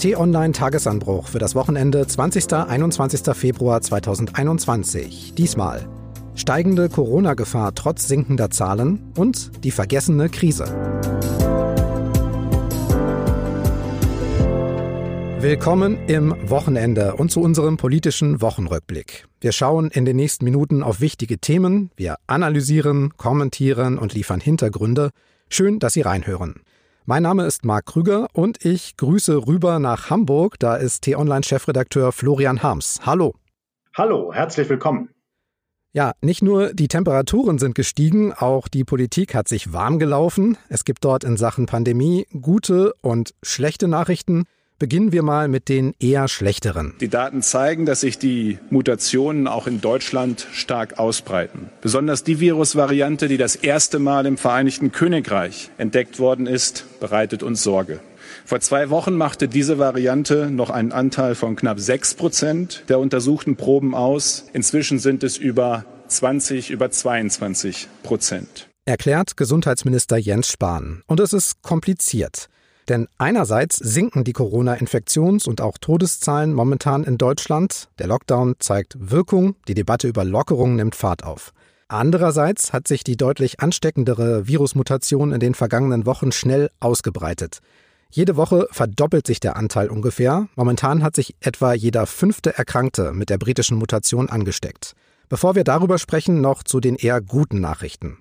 T-Online Tagesanbruch für das Wochenende 20. 21. Februar 2021. Diesmal steigende Corona-Gefahr trotz sinkender Zahlen und die vergessene Krise. Willkommen im Wochenende und zu unserem politischen Wochenrückblick. Wir schauen in den nächsten Minuten auf wichtige Themen, wir analysieren, kommentieren und liefern Hintergründe. Schön, dass Sie reinhören. Mein Name ist Marc Krüger und ich grüße rüber nach Hamburg. Da ist T-Online-Chefredakteur Florian Harms. Hallo. Hallo, herzlich willkommen. Ja, nicht nur die Temperaturen sind gestiegen, auch die Politik hat sich warm gelaufen. Es gibt dort in Sachen Pandemie gute und schlechte Nachrichten. Beginnen wir mal mit den eher schlechteren. Die Daten zeigen, dass sich die Mutationen auch in Deutschland stark ausbreiten. Besonders die Virusvariante, die das erste Mal im Vereinigten Königreich entdeckt worden ist, bereitet uns Sorge. Vor zwei Wochen machte diese Variante noch einen Anteil von knapp sechs Prozent der untersuchten Proben aus. Inzwischen sind es über 20, über 22 Prozent. Erklärt Gesundheitsminister Jens Spahn. Und es ist kompliziert. Denn einerseits sinken die Corona-Infektions- und auch Todeszahlen momentan in Deutschland. Der Lockdown zeigt Wirkung, die Debatte über Lockerungen nimmt Fahrt auf. Andererseits hat sich die deutlich ansteckendere Virusmutation in den vergangenen Wochen schnell ausgebreitet. Jede Woche verdoppelt sich der Anteil ungefähr. Momentan hat sich etwa jeder fünfte Erkrankte mit der britischen Mutation angesteckt. Bevor wir darüber sprechen, noch zu den eher guten Nachrichten.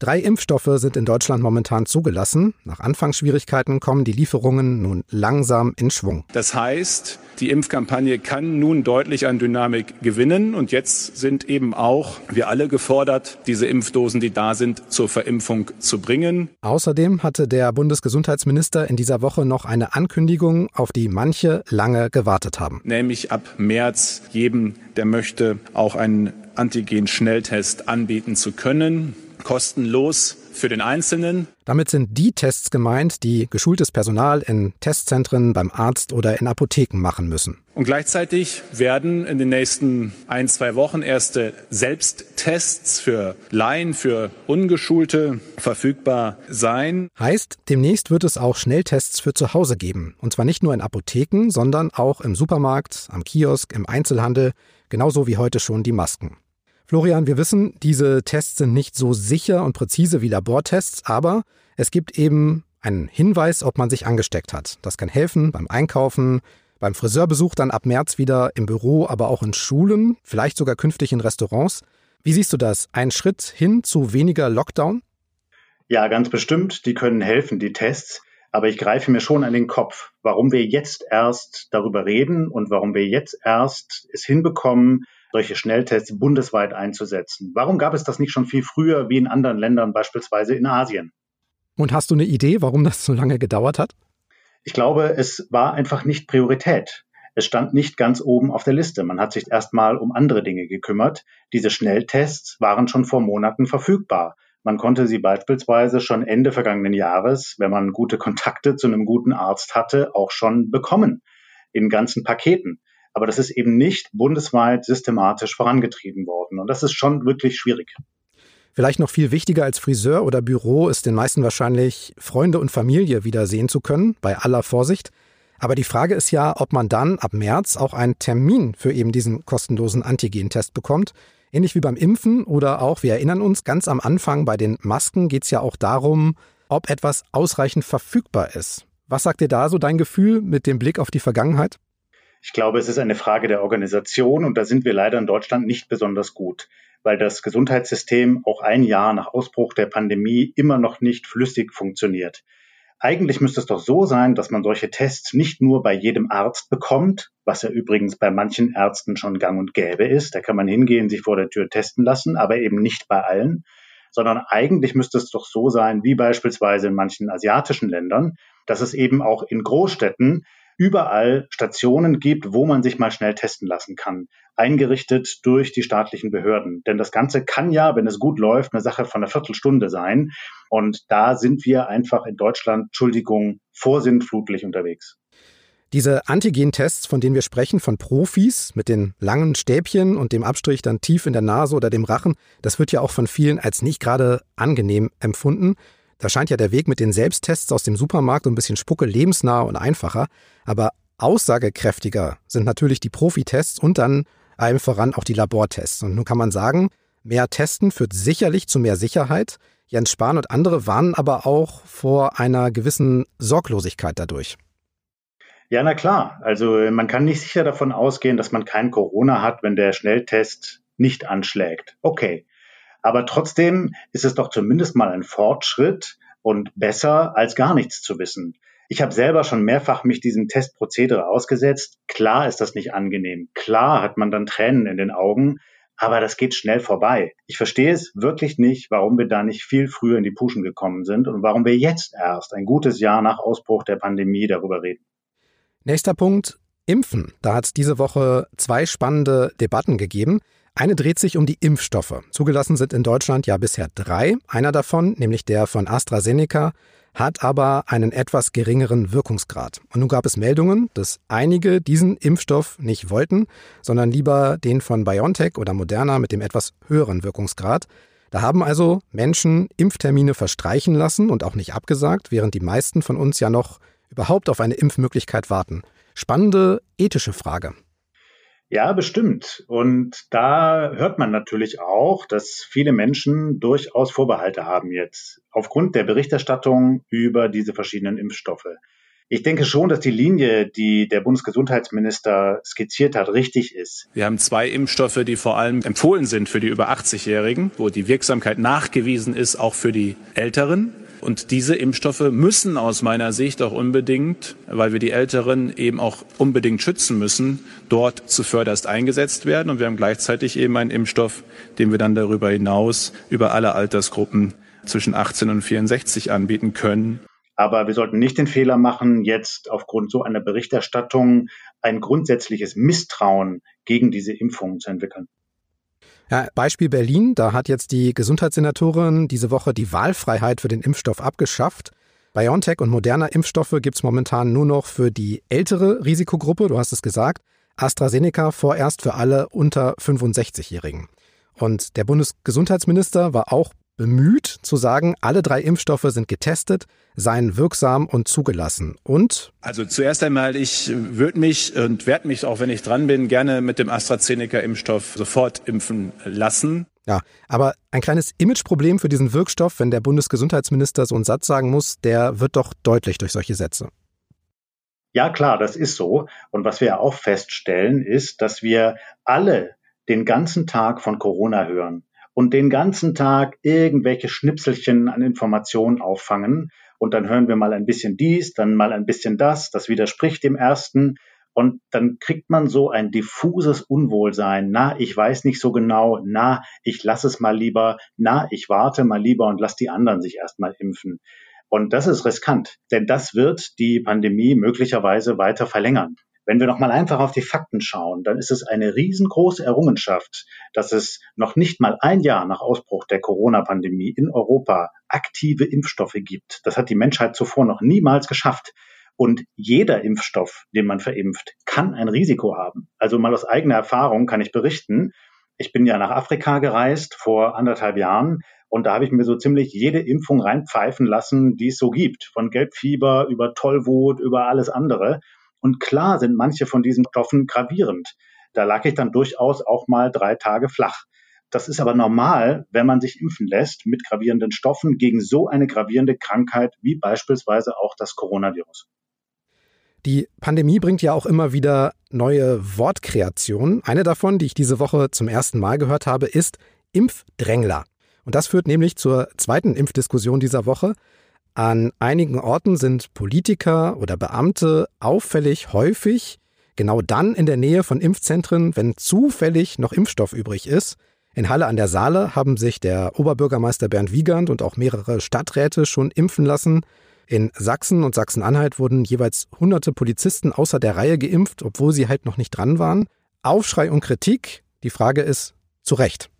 Drei Impfstoffe sind in Deutschland momentan zugelassen. Nach Anfangsschwierigkeiten kommen die Lieferungen nun langsam in Schwung. Das heißt, die Impfkampagne kann nun deutlich an Dynamik gewinnen. Und jetzt sind eben auch wir alle gefordert, diese Impfdosen, die da sind, zur Verimpfung zu bringen. Außerdem hatte der Bundesgesundheitsminister in dieser Woche noch eine Ankündigung, auf die manche lange gewartet haben. Nämlich ab März jedem, der möchte, auch einen Antigen-Schnelltest anbieten zu können kostenlos für den Einzelnen. Damit sind die Tests gemeint, die geschultes Personal in Testzentren, beim Arzt oder in Apotheken machen müssen. Und gleichzeitig werden in den nächsten ein, zwei Wochen erste Selbsttests für Laien, für Ungeschulte verfügbar sein. Heißt, demnächst wird es auch Schnelltests für zu Hause geben. Und zwar nicht nur in Apotheken, sondern auch im Supermarkt, am Kiosk, im Einzelhandel, genauso wie heute schon die Masken. Florian, wir wissen, diese Tests sind nicht so sicher und präzise wie Labortests, aber es gibt eben einen Hinweis, ob man sich angesteckt hat. Das kann helfen beim Einkaufen, beim Friseurbesuch dann ab März wieder im Büro, aber auch in Schulen, vielleicht sogar künftig in Restaurants. Wie siehst du das? Ein Schritt hin zu weniger Lockdown? Ja, ganz bestimmt. Die können helfen, die Tests. Aber ich greife mir schon an den Kopf, warum wir jetzt erst darüber reden und warum wir jetzt erst es hinbekommen, solche Schnelltests bundesweit einzusetzen. Warum gab es das nicht schon viel früher wie in anderen Ländern, beispielsweise in Asien? Und hast du eine Idee, warum das so lange gedauert hat? Ich glaube, es war einfach nicht Priorität. Es stand nicht ganz oben auf der Liste. Man hat sich erstmal um andere Dinge gekümmert. Diese Schnelltests waren schon vor Monaten verfügbar. Man konnte sie beispielsweise schon Ende vergangenen Jahres, wenn man gute Kontakte zu einem guten Arzt hatte, auch schon bekommen. In ganzen Paketen. Aber das ist eben nicht bundesweit systematisch vorangetrieben worden. Und das ist schon wirklich schwierig. Vielleicht noch viel wichtiger als Friseur oder Büro ist den meisten wahrscheinlich Freunde und Familie wieder sehen zu können, bei aller Vorsicht. Aber die Frage ist ja, ob man dann ab März auch einen Termin für eben diesen kostenlosen Antigentest bekommt. Ähnlich wie beim Impfen oder auch, wir erinnern uns, ganz am Anfang bei den Masken geht es ja auch darum, ob etwas ausreichend verfügbar ist. Was sagt dir da so dein Gefühl mit dem Blick auf die Vergangenheit? Ich glaube, es ist eine Frage der Organisation und da sind wir leider in Deutschland nicht besonders gut, weil das Gesundheitssystem auch ein Jahr nach Ausbruch der Pandemie immer noch nicht flüssig funktioniert. Eigentlich müsste es doch so sein, dass man solche Tests nicht nur bei jedem Arzt bekommt, was ja übrigens bei manchen Ärzten schon gang und gäbe ist. Da kann man hingehen, sich vor der Tür testen lassen, aber eben nicht bei allen, sondern eigentlich müsste es doch so sein, wie beispielsweise in manchen asiatischen Ländern, dass es eben auch in Großstädten überall Stationen gibt, wo man sich mal schnell testen lassen kann, eingerichtet durch die staatlichen Behörden. Denn das Ganze kann ja, wenn es gut läuft, eine Sache von einer Viertelstunde sein. Und da sind wir einfach in Deutschland, Entschuldigung, vorsintflutlich unterwegs. Diese Antigen-Tests, von denen wir sprechen, von Profis mit den langen Stäbchen und dem Abstrich dann tief in der Nase oder dem Rachen, das wird ja auch von vielen als nicht gerade angenehm empfunden. Da scheint ja der Weg mit den Selbsttests aus dem Supermarkt so ein bisschen spucke lebensnah und einfacher. Aber aussagekräftiger sind natürlich die Profitests und dann allem voran auch die Labortests. Und nun kann man sagen, mehr Testen führt sicherlich zu mehr Sicherheit. Jens Spahn und andere warnen aber auch vor einer gewissen Sorglosigkeit dadurch. Ja, na klar. Also man kann nicht sicher davon ausgehen, dass man kein Corona hat, wenn der Schnelltest nicht anschlägt. Okay. Aber trotzdem ist es doch zumindest mal ein Fortschritt und besser als gar nichts zu wissen. Ich habe selber schon mehrfach mich diesem Testprozedere ausgesetzt. Klar ist das nicht angenehm. Klar hat man dann Tränen in den Augen. Aber das geht schnell vorbei. Ich verstehe es wirklich nicht, warum wir da nicht viel früher in die Puschen gekommen sind und warum wir jetzt erst, ein gutes Jahr nach Ausbruch der Pandemie, darüber reden. Nächster Punkt, Impfen. Da hat es diese Woche zwei spannende Debatten gegeben. Eine dreht sich um die Impfstoffe. Zugelassen sind in Deutschland ja bisher drei. Einer davon, nämlich der von AstraZeneca, hat aber einen etwas geringeren Wirkungsgrad. Und nun gab es Meldungen, dass einige diesen Impfstoff nicht wollten, sondern lieber den von BioNTech oder Moderna mit dem etwas höheren Wirkungsgrad. Da haben also Menschen Impftermine verstreichen lassen und auch nicht abgesagt, während die meisten von uns ja noch überhaupt auf eine Impfmöglichkeit warten. Spannende ethische Frage. Ja, bestimmt. Und da hört man natürlich auch, dass viele Menschen durchaus Vorbehalte haben jetzt aufgrund der Berichterstattung über diese verschiedenen Impfstoffe. Ich denke schon, dass die Linie, die der Bundesgesundheitsminister skizziert hat, richtig ist. Wir haben zwei Impfstoffe, die vor allem empfohlen sind für die über 80-Jährigen, wo die Wirksamkeit nachgewiesen ist, auch für die Älteren. Und diese Impfstoffe müssen aus meiner Sicht auch unbedingt, weil wir die Älteren eben auch unbedingt schützen müssen, dort zuvörderst eingesetzt werden. Und wir haben gleichzeitig eben einen Impfstoff, den wir dann darüber hinaus über alle Altersgruppen zwischen 18 und 64 anbieten können. Aber wir sollten nicht den Fehler machen, jetzt aufgrund so einer Berichterstattung ein grundsätzliches Misstrauen gegen diese Impfungen zu entwickeln. Ja, Beispiel Berlin, da hat jetzt die Gesundheitssenatorin diese Woche die Wahlfreiheit für den Impfstoff abgeschafft. BioNTech und moderner Impfstoffe gibt es momentan nur noch für die ältere Risikogruppe, du hast es gesagt. AstraZeneca vorerst für alle unter 65-Jährigen. Und der Bundesgesundheitsminister war auch bemüht zu sagen, alle drei Impfstoffe sind getestet, seien wirksam und zugelassen. Und? Also zuerst einmal, ich würde mich und werde mich, auch wenn ich dran bin, gerne mit dem AstraZeneca-Impfstoff sofort impfen lassen. Ja, aber ein kleines Imageproblem für diesen Wirkstoff, wenn der Bundesgesundheitsminister so einen Satz sagen muss, der wird doch deutlich durch solche Sätze. Ja, klar, das ist so. Und was wir auch feststellen, ist, dass wir alle den ganzen Tag von Corona hören und den ganzen Tag irgendwelche Schnipselchen an Informationen auffangen. Und dann hören wir mal ein bisschen dies, dann mal ein bisschen das, das widerspricht dem ersten. Und dann kriegt man so ein diffuses Unwohlsein. Na, ich weiß nicht so genau. Na, ich lasse es mal lieber. Na, ich warte mal lieber und lass die anderen sich erstmal impfen. Und das ist riskant, denn das wird die Pandemie möglicherweise weiter verlängern. Wenn wir nochmal einfach auf die Fakten schauen, dann ist es eine riesengroße Errungenschaft, dass es noch nicht mal ein Jahr nach Ausbruch der Corona-Pandemie in Europa aktive Impfstoffe gibt. Das hat die Menschheit zuvor noch niemals geschafft. Und jeder Impfstoff, den man verimpft, kann ein Risiko haben. Also mal aus eigener Erfahrung kann ich berichten. Ich bin ja nach Afrika gereist vor anderthalb Jahren und da habe ich mir so ziemlich jede Impfung reinpfeifen lassen, die es so gibt. Von Gelbfieber über Tollwut, über alles andere. Und klar sind manche von diesen Stoffen gravierend. Da lag ich dann durchaus auch mal drei Tage flach. Das ist aber normal, wenn man sich impfen lässt mit gravierenden Stoffen gegen so eine gravierende Krankheit wie beispielsweise auch das Coronavirus. Die Pandemie bringt ja auch immer wieder neue Wortkreationen. Eine davon, die ich diese Woche zum ersten Mal gehört habe, ist Impfdrängler. Und das führt nämlich zur zweiten Impfdiskussion dieser Woche. An einigen Orten sind Politiker oder Beamte auffällig häufig genau dann in der Nähe von Impfzentren, wenn zufällig noch Impfstoff übrig ist. In Halle an der Saale haben sich der Oberbürgermeister Bernd Wiegand und auch mehrere Stadträte schon impfen lassen. In Sachsen und Sachsen-Anhalt wurden jeweils hunderte Polizisten außer der Reihe geimpft, obwohl sie halt noch nicht dran waren. Aufschrei und Kritik. Die Frage ist, zu Recht.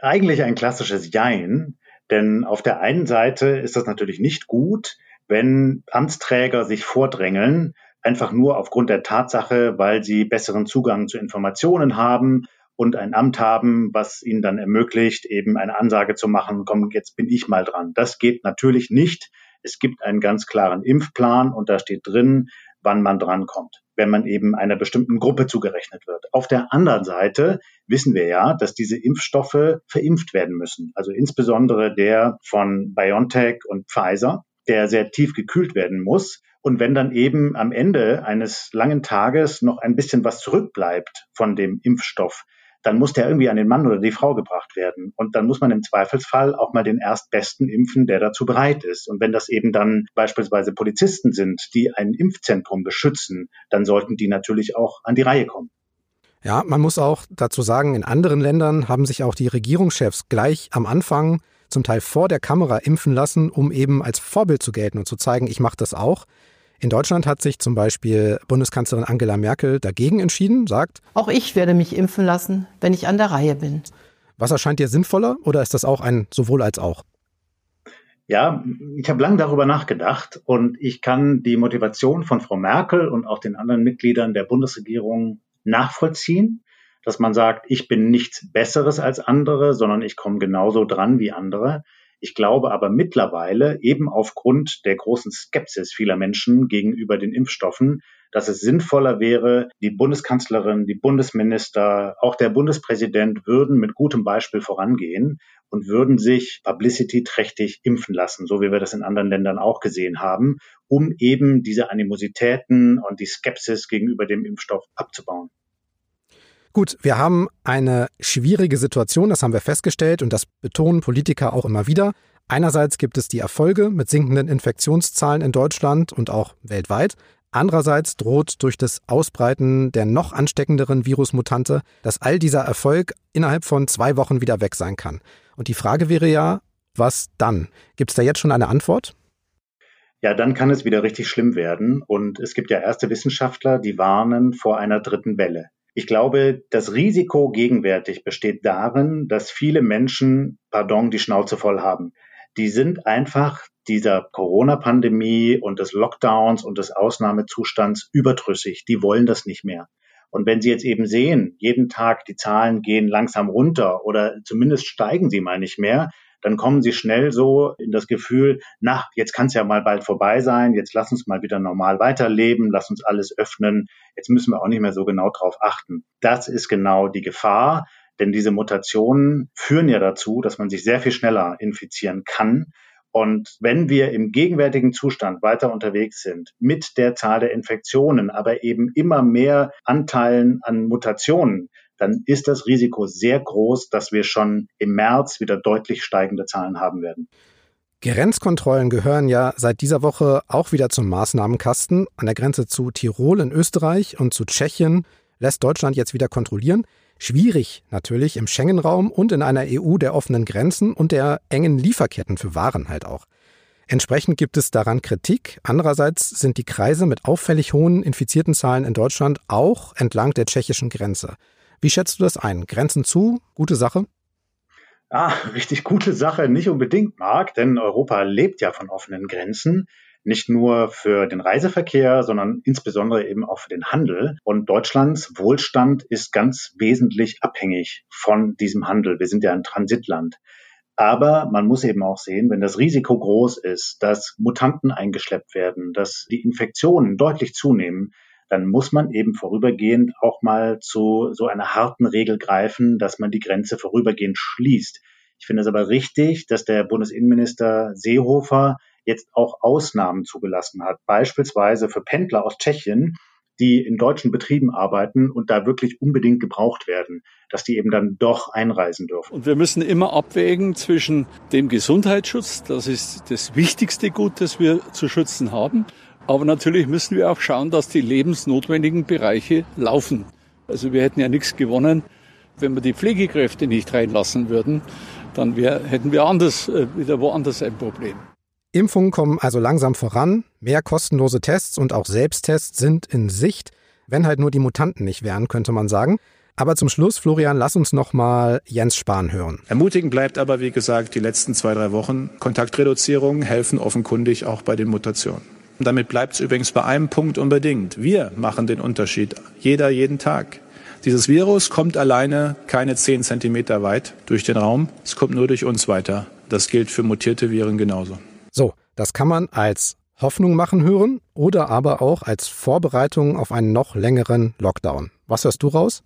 Eigentlich ein klassisches Jein. Denn auf der einen Seite ist das natürlich nicht gut, wenn Amtsträger sich vordrängeln, einfach nur aufgrund der Tatsache, weil sie besseren Zugang zu Informationen haben und ein Amt haben, was ihnen dann ermöglicht, eben eine Ansage zu machen, komm, jetzt bin ich mal dran. Das geht natürlich nicht. Es gibt einen ganz klaren Impfplan und da steht drin, wann man drankommt. Wenn man eben einer bestimmten Gruppe zugerechnet wird. Auf der anderen Seite wissen wir ja, dass diese Impfstoffe verimpft werden müssen. Also insbesondere der von BioNTech und Pfizer, der sehr tief gekühlt werden muss. Und wenn dann eben am Ende eines langen Tages noch ein bisschen was zurückbleibt von dem Impfstoff, dann muss der irgendwie an den Mann oder die Frau gebracht werden. Und dann muss man im Zweifelsfall auch mal den Erstbesten impfen, der dazu bereit ist. Und wenn das eben dann beispielsweise Polizisten sind, die ein Impfzentrum beschützen, dann sollten die natürlich auch an die Reihe kommen. Ja, man muss auch dazu sagen, in anderen Ländern haben sich auch die Regierungschefs gleich am Anfang zum Teil vor der Kamera impfen lassen, um eben als Vorbild zu gelten und zu zeigen, ich mache das auch. In Deutschland hat sich zum Beispiel Bundeskanzlerin Angela Merkel dagegen entschieden, sagt, auch ich werde mich impfen lassen, wenn ich an der Reihe bin. Was erscheint dir sinnvoller oder ist das auch ein sowohl als auch? Ja, ich habe lange darüber nachgedacht und ich kann die Motivation von Frau Merkel und auch den anderen Mitgliedern der Bundesregierung nachvollziehen, dass man sagt, ich bin nichts Besseres als andere, sondern ich komme genauso dran wie andere. Ich glaube aber mittlerweile eben aufgrund der großen Skepsis vieler Menschen gegenüber den Impfstoffen, dass es sinnvoller wäre, die Bundeskanzlerin, die Bundesminister, auch der Bundespräsident würden mit gutem Beispiel vorangehen und würden sich publicity-trächtig impfen lassen, so wie wir das in anderen Ländern auch gesehen haben, um eben diese Animositäten und die Skepsis gegenüber dem Impfstoff abzubauen. Gut, wir haben eine schwierige Situation, das haben wir festgestellt und das betonen Politiker auch immer wieder. Einerseits gibt es die Erfolge mit sinkenden Infektionszahlen in Deutschland und auch weltweit. Andererseits droht durch das Ausbreiten der noch ansteckenderen Virusmutante, dass all dieser Erfolg innerhalb von zwei Wochen wieder weg sein kann. Und die Frage wäre ja, was dann? Gibt es da jetzt schon eine Antwort? Ja, dann kann es wieder richtig schlimm werden. Und es gibt ja erste Wissenschaftler, die warnen vor einer dritten Welle. Ich glaube, das Risiko gegenwärtig besteht darin, dass viele Menschen, pardon, die Schnauze voll haben. Die sind einfach dieser Corona-Pandemie und des Lockdowns und des Ausnahmezustands überdrüssig. Die wollen das nicht mehr. Und wenn Sie jetzt eben sehen, jeden Tag die Zahlen gehen langsam runter oder zumindest steigen sie mal nicht mehr, dann kommen sie schnell so in das Gefühl, na, jetzt kann es ja mal bald vorbei sein, jetzt lass uns mal wieder normal weiterleben, lass uns alles öffnen, jetzt müssen wir auch nicht mehr so genau drauf achten. Das ist genau die Gefahr, denn diese Mutationen führen ja dazu, dass man sich sehr viel schneller infizieren kann. Und wenn wir im gegenwärtigen Zustand weiter unterwegs sind, mit der Zahl der Infektionen, aber eben immer mehr Anteilen an Mutationen, dann ist das Risiko sehr groß, dass wir schon im März wieder deutlich steigende Zahlen haben werden. Grenzkontrollen gehören ja seit dieser Woche auch wieder zum Maßnahmenkasten. An der Grenze zu Tirol in Österreich und zu Tschechien lässt Deutschland jetzt wieder kontrollieren. Schwierig natürlich im Schengen-Raum und in einer EU der offenen Grenzen und der engen Lieferketten für Waren halt auch. Entsprechend gibt es daran Kritik. Andererseits sind die Kreise mit auffällig hohen infizierten Zahlen in Deutschland auch entlang der tschechischen Grenze. Wie schätzt du das ein? Grenzen zu? Gute Sache? Ah, richtig gute Sache, nicht unbedingt, Marc, denn Europa lebt ja von offenen Grenzen. Nicht nur für den Reiseverkehr, sondern insbesondere eben auch für den Handel. Und Deutschlands Wohlstand ist ganz wesentlich abhängig von diesem Handel. Wir sind ja ein Transitland. Aber man muss eben auch sehen, wenn das Risiko groß ist, dass Mutanten eingeschleppt werden, dass die Infektionen deutlich zunehmen, dann muss man eben vorübergehend auch mal zu so einer harten Regel greifen, dass man die Grenze vorübergehend schließt. Ich finde es aber richtig, dass der Bundesinnenminister Seehofer jetzt auch Ausnahmen zugelassen hat, beispielsweise für Pendler aus Tschechien, die in deutschen Betrieben arbeiten und da wirklich unbedingt gebraucht werden, dass die eben dann doch einreisen dürfen. Und wir müssen immer abwägen zwischen dem Gesundheitsschutz, das ist das wichtigste Gut, das wir zu schützen haben, aber natürlich müssen wir auch schauen, dass die lebensnotwendigen Bereiche laufen. Also wir hätten ja nichts gewonnen, wenn wir die Pflegekräfte nicht reinlassen würden. Dann wär, hätten wir anders, äh, wieder woanders ein Problem. Impfungen kommen also langsam voran. Mehr kostenlose Tests und auch Selbsttests sind in Sicht. Wenn halt nur die Mutanten nicht wären, könnte man sagen. Aber zum Schluss, Florian, lass uns noch mal Jens Spahn hören. Ermutigend bleibt aber, wie gesagt, die letzten zwei, drei Wochen. Kontaktreduzierungen helfen offenkundig auch bei den Mutationen. Und damit bleibt es übrigens bei einem Punkt unbedingt. Wir machen den Unterschied. Jeder, jeden Tag. Dieses Virus kommt alleine keine zehn Zentimeter weit durch den Raum. Es kommt nur durch uns weiter. Das gilt für mutierte Viren genauso. So, das kann man als Hoffnung machen hören oder aber auch als Vorbereitung auf einen noch längeren Lockdown. Was hörst du raus?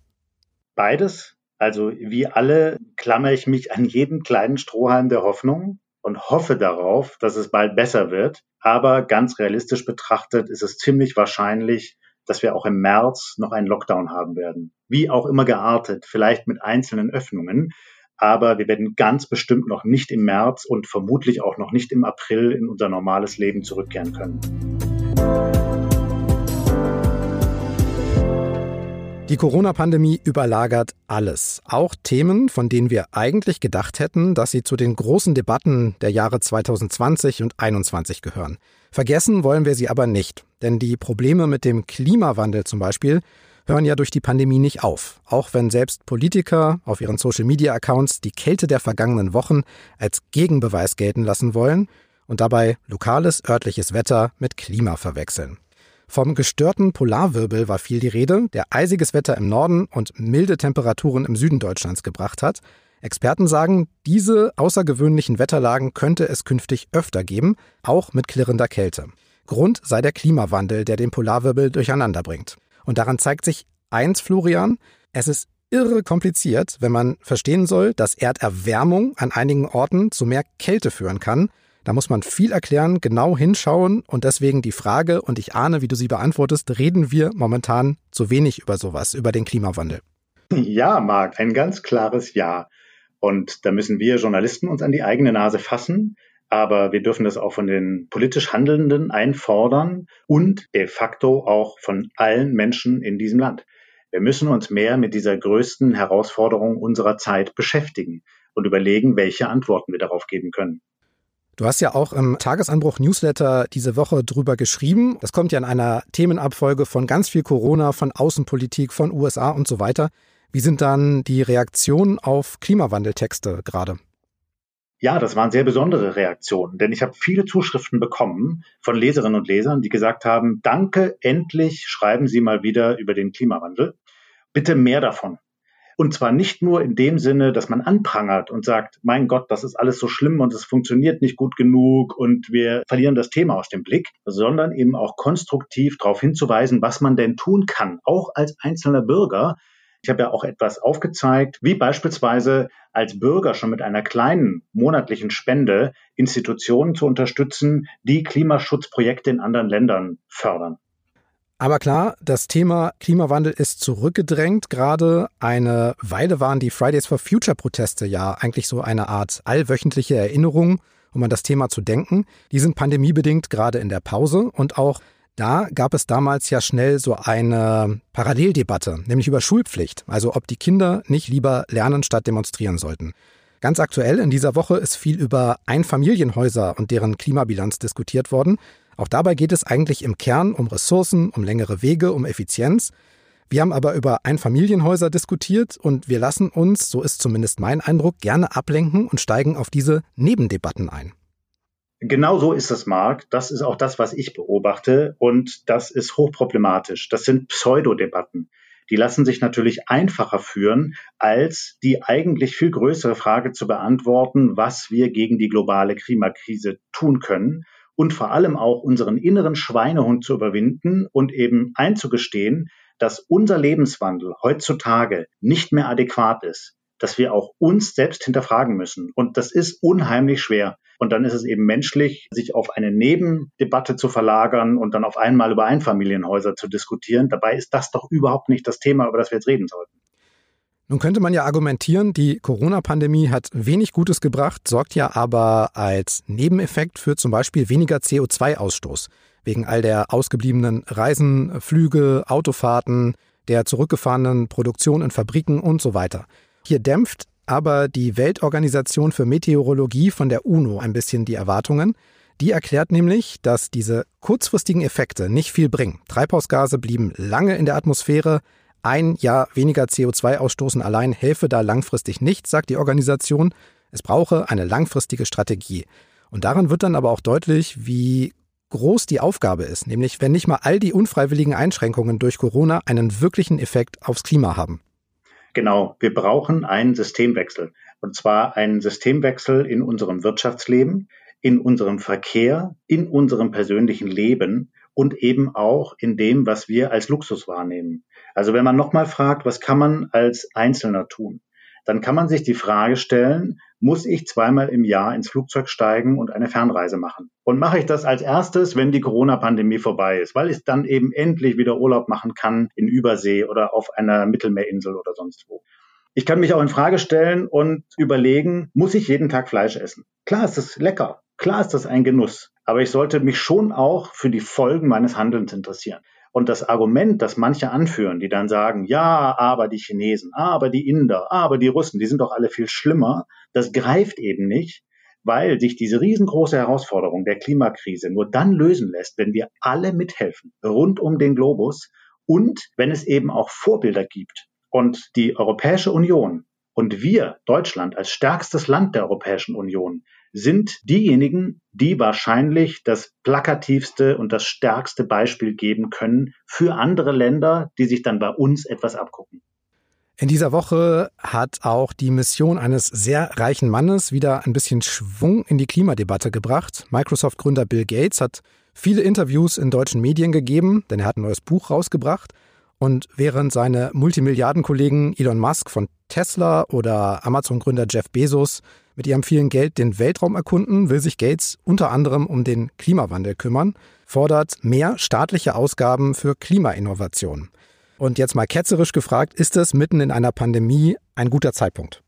Beides. Also wie alle klammere ich mich an jeden kleinen Strohhalm der Hoffnung und hoffe darauf, dass es bald besser wird. Aber ganz realistisch betrachtet ist es ziemlich wahrscheinlich, dass wir auch im März noch einen Lockdown haben werden. Wie auch immer geartet, vielleicht mit einzelnen Öffnungen. Aber wir werden ganz bestimmt noch nicht im März und vermutlich auch noch nicht im April in unser normales Leben zurückkehren können. Die Corona-Pandemie überlagert alles, auch Themen, von denen wir eigentlich gedacht hätten, dass sie zu den großen Debatten der Jahre 2020 und 2021 gehören. Vergessen wollen wir sie aber nicht, denn die Probleme mit dem Klimawandel zum Beispiel hören ja durch die Pandemie nicht auf, auch wenn selbst Politiker auf ihren Social-Media-Accounts die Kälte der vergangenen Wochen als Gegenbeweis gelten lassen wollen und dabei lokales örtliches Wetter mit Klima verwechseln. Vom gestörten Polarwirbel war viel die Rede, der eisiges Wetter im Norden und milde Temperaturen im Süden Deutschlands gebracht hat. Experten sagen, diese außergewöhnlichen Wetterlagen könnte es künftig öfter geben, auch mit klirrender Kälte. Grund sei der Klimawandel, der den Polarwirbel durcheinander bringt. Und daran zeigt sich eins, Florian, es ist irre kompliziert, wenn man verstehen soll, dass Erderwärmung an einigen Orten zu mehr Kälte führen kann, da muss man viel erklären, genau hinschauen und deswegen die Frage, und ich ahne, wie du sie beantwortest, reden wir momentan zu wenig über sowas, über den Klimawandel. Ja, Marc, ein ganz klares Ja. Und da müssen wir Journalisten uns an die eigene Nase fassen. Aber wir dürfen das auch von den politisch Handelnden einfordern und de facto auch von allen Menschen in diesem Land. Wir müssen uns mehr mit dieser größten Herausforderung unserer Zeit beschäftigen und überlegen, welche Antworten wir darauf geben können. Du hast ja auch im Tagesanbruch Newsletter diese Woche drüber geschrieben. Das kommt ja in einer Themenabfolge von ganz viel Corona, von Außenpolitik, von USA und so weiter. Wie sind dann die Reaktionen auf Klimawandeltexte gerade? Ja, das waren sehr besondere Reaktionen, denn ich habe viele Zuschriften bekommen von Leserinnen und Lesern, die gesagt haben, danke, endlich schreiben Sie mal wieder über den Klimawandel. Bitte mehr davon. Und zwar nicht nur in dem Sinne, dass man anprangert und sagt, mein Gott, das ist alles so schlimm und es funktioniert nicht gut genug und wir verlieren das Thema aus dem Blick, sondern eben auch konstruktiv darauf hinzuweisen, was man denn tun kann, auch als einzelner Bürger. Ich habe ja auch etwas aufgezeigt, wie beispielsweise als Bürger schon mit einer kleinen monatlichen Spende Institutionen zu unterstützen, die Klimaschutzprojekte in anderen Ländern fördern. Aber klar, das Thema Klimawandel ist zurückgedrängt. Gerade eine Weile waren die Fridays for Future Proteste ja eigentlich so eine Art allwöchentliche Erinnerung, um an das Thema zu denken. Die sind pandemiebedingt gerade in der Pause und auch da gab es damals ja schnell so eine Paralleldebatte, nämlich über Schulpflicht, also ob die Kinder nicht lieber lernen statt demonstrieren sollten. Ganz aktuell in dieser Woche ist viel über Einfamilienhäuser und deren Klimabilanz diskutiert worden. Auch dabei geht es eigentlich im Kern um Ressourcen, um längere Wege, um Effizienz. Wir haben aber über Einfamilienhäuser diskutiert und wir lassen uns, so ist zumindest mein Eindruck, gerne ablenken und steigen auf diese Nebendebatten ein. Genau so ist es, Marc. Das ist auch das, was ich beobachte. Und das ist hochproblematisch. Das sind Pseudodebatten. Die lassen sich natürlich einfacher führen, als die eigentlich viel größere Frage zu beantworten, was wir gegen die globale Klimakrise tun können und vor allem auch unseren inneren Schweinehund zu überwinden und eben einzugestehen, dass unser Lebenswandel heutzutage nicht mehr adäquat ist, dass wir auch uns selbst hinterfragen müssen. Und das ist unheimlich schwer. Und dann ist es eben menschlich, sich auf eine Nebendebatte zu verlagern und dann auf einmal über Einfamilienhäuser zu diskutieren. Dabei ist das doch überhaupt nicht das Thema, über das wir jetzt reden sollten. Nun könnte man ja argumentieren, die Corona-Pandemie hat wenig Gutes gebracht, sorgt ja aber als Nebeneffekt für zum Beispiel weniger CO2-Ausstoß. Wegen all der ausgebliebenen Reisen, Flüge, Autofahrten, der zurückgefahrenen Produktion in Fabriken und so weiter. Hier dämpft aber die Weltorganisation für Meteorologie von der UNO ein bisschen die Erwartungen. Die erklärt nämlich, dass diese kurzfristigen Effekte nicht viel bringen. Treibhausgase blieben lange in der Atmosphäre, ein Jahr weniger CO2 ausstoßen allein helfe da langfristig nicht, sagt die Organisation. Es brauche eine langfristige Strategie. Und daran wird dann aber auch deutlich, wie groß die Aufgabe ist, nämlich wenn nicht mal all die unfreiwilligen Einschränkungen durch Corona einen wirklichen Effekt aufs Klima haben. Genau, wir brauchen einen Systemwechsel. Und zwar einen Systemwechsel in unserem Wirtschaftsleben, in unserem Verkehr, in unserem persönlichen Leben und eben auch in dem, was wir als Luxus wahrnehmen. Also wenn man nochmal fragt, was kann man als Einzelner tun, dann kann man sich die Frage stellen, muss ich zweimal im Jahr ins Flugzeug steigen und eine Fernreise machen? Und mache ich das als erstes, wenn die Corona-Pandemie vorbei ist, weil ich dann eben endlich wieder Urlaub machen kann in Übersee oder auf einer Mittelmeerinsel oder sonst wo. Ich kann mich auch in Frage stellen und überlegen, muss ich jeden Tag Fleisch essen? Klar ist das lecker. Klar ist das ein Genuss. Aber ich sollte mich schon auch für die Folgen meines Handelns interessieren. Und das Argument, das manche anführen, die dann sagen, ja, aber die Chinesen, aber die Inder, aber die Russen, die sind doch alle viel schlimmer, das greift eben nicht, weil sich diese riesengroße Herausforderung der Klimakrise nur dann lösen lässt, wenn wir alle mithelfen, rund um den Globus und wenn es eben auch Vorbilder gibt. Und die Europäische Union und wir, Deutschland, als stärkstes Land der Europäischen Union, sind diejenigen, die wahrscheinlich das plakativste und das stärkste Beispiel geben können für andere Länder, die sich dann bei uns etwas abgucken. In dieser Woche hat auch die Mission eines sehr reichen Mannes wieder ein bisschen Schwung in die Klimadebatte gebracht. Microsoft-Gründer Bill Gates hat viele Interviews in deutschen Medien gegeben, denn er hat ein neues Buch rausgebracht. Und während seine Multimilliardenkollegen Elon Musk von Tesla oder Amazon-Gründer Jeff Bezos mit ihrem vielen Geld den Weltraum erkunden, will sich Gates unter anderem um den Klimawandel kümmern, fordert mehr staatliche Ausgaben für Klimainnovation. Und jetzt mal ketzerisch gefragt, ist es mitten in einer Pandemie ein guter Zeitpunkt?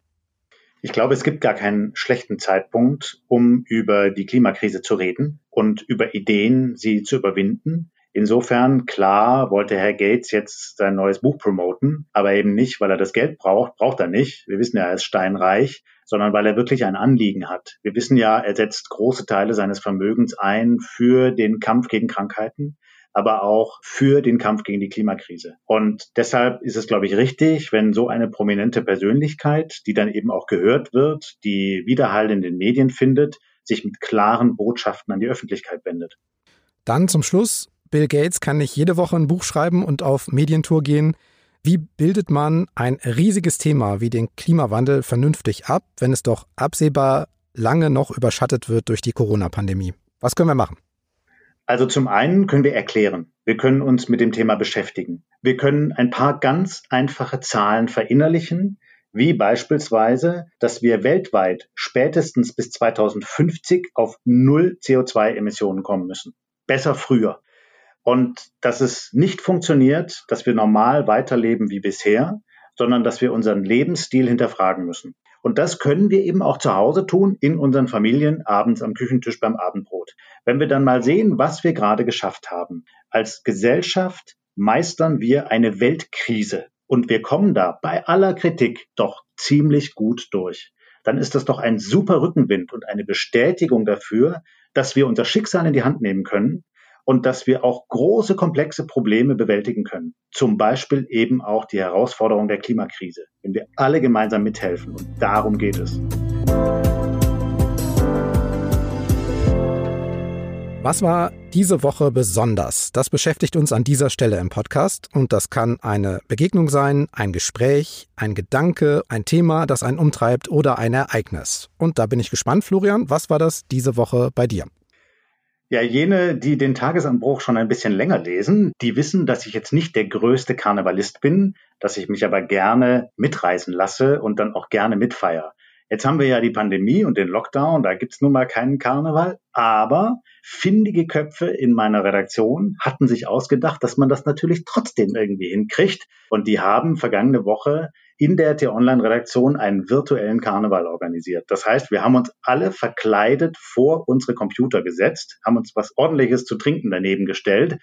Ich glaube, es gibt gar keinen schlechten Zeitpunkt, um über die Klimakrise zu reden und über Ideen, sie zu überwinden. Insofern, klar, wollte Herr Gates jetzt sein neues Buch promoten, aber eben nicht, weil er das Geld braucht, braucht er nicht. Wir wissen ja, er ist steinreich, sondern weil er wirklich ein Anliegen hat. Wir wissen ja, er setzt große Teile seines Vermögens ein für den Kampf gegen Krankheiten aber auch für den Kampf gegen die Klimakrise. Und deshalb ist es, glaube ich, richtig, wenn so eine prominente Persönlichkeit, die dann eben auch gehört wird, die Widerhall in den Medien findet, sich mit klaren Botschaften an die Öffentlichkeit wendet. Dann zum Schluss Bill Gates kann nicht jede Woche ein Buch schreiben und auf Medientour gehen. Wie bildet man ein riesiges Thema wie den Klimawandel vernünftig ab, wenn es doch absehbar lange noch überschattet wird durch die Corona-Pandemie? Was können wir machen? Also zum einen können wir erklären. Wir können uns mit dem Thema beschäftigen. Wir können ein paar ganz einfache Zahlen verinnerlichen, wie beispielsweise, dass wir weltweit spätestens bis 2050 auf Null CO2-Emissionen kommen müssen. Besser früher und dass es nicht funktioniert, dass wir normal weiterleben wie bisher, sondern dass wir unseren Lebensstil hinterfragen müssen. Und das können wir eben auch zu Hause tun, in unseren Familien, abends am Küchentisch beim Abendbrot. Wenn wir dann mal sehen, was wir gerade geschafft haben. Als Gesellschaft meistern wir eine Weltkrise und wir kommen da bei aller Kritik doch ziemlich gut durch. Dann ist das doch ein super Rückenwind und eine Bestätigung dafür, dass wir unser Schicksal in die Hand nehmen können und dass wir auch große, komplexe Probleme bewältigen können. Zum Beispiel eben auch die Herausforderung der Klimakrise, wenn wir alle gemeinsam mithelfen. Und darum geht es. Was war diese Woche besonders? Das beschäftigt uns an dieser Stelle im Podcast und das kann eine Begegnung sein, ein Gespräch, ein Gedanke, ein Thema, das einen umtreibt oder ein Ereignis. Und da bin ich gespannt, Florian, was war das diese Woche bei dir? Ja, jene, die den Tagesanbruch schon ein bisschen länger lesen, die wissen, dass ich jetzt nicht der größte Karnevalist bin, dass ich mich aber gerne mitreisen lasse und dann auch gerne mitfeier. Jetzt haben wir ja die Pandemie und den Lockdown, da gibt's nun mal keinen Karneval, aber findige Köpfe in meiner Redaktion hatten sich ausgedacht, dass man das natürlich trotzdem irgendwie hinkriegt. Und die haben vergangene Woche in der T-Online-Redaktion einen virtuellen Karneval organisiert. Das heißt, wir haben uns alle verkleidet vor unsere Computer gesetzt, haben uns was ordentliches zu trinken daneben gestellt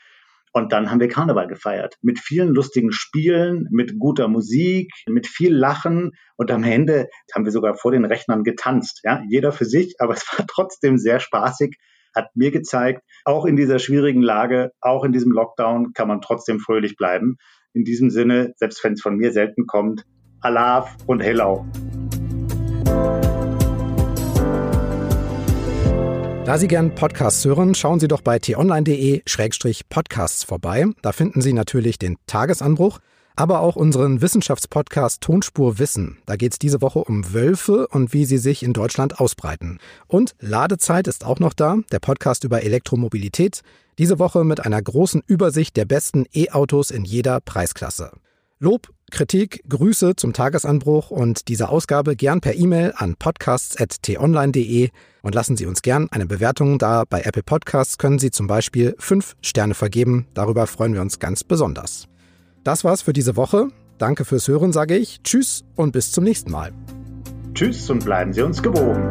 und dann haben wir Karneval gefeiert. Mit vielen lustigen Spielen, mit guter Musik, mit viel Lachen. Und am Ende haben wir sogar vor den Rechnern getanzt. Ja, jeder für sich, aber es war trotzdem sehr spaßig. Hat mir gezeigt, auch in dieser schwierigen Lage, auch in diesem Lockdown kann man trotzdem fröhlich bleiben. In diesem Sinne, selbst wenn es von mir selten kommt, Alaf und Hellau. Da Sie gern Podcasts hören, schauen Sie doch bei t-online.de-podcasts vorbei. Da finden Sie natürlich den Tagesanbruch, aber auch unseren Wissenschaftspodcast Tonspur Wissen. Da geht es diese Woche um Wölfe und wie sie sich in Deutschland ausbreiten. Und Ladezeit ist auch noch da, der Podcast über Elektromobilität. Diese Woche mit einer großen Übersicht der besten E-Autos in jeder Preisklasse. Lob, Kritik, Grüße zum Tagesanbruch und diese Ausgabe gern per E-Mail an podcasts.tonline.de und lassen Sie uns gern eine Bewertung da. Bei Apple Podcasts können Sie zum Beispiel fünf Sterne vergeben. Darüber freuen wir uns ganz besonders. Das war's für diese Woche. Danke fürs Hören, sage ich. Tschüss und bis zum nächsten Mal. Tschüss und bleiben Sie uns gewogen.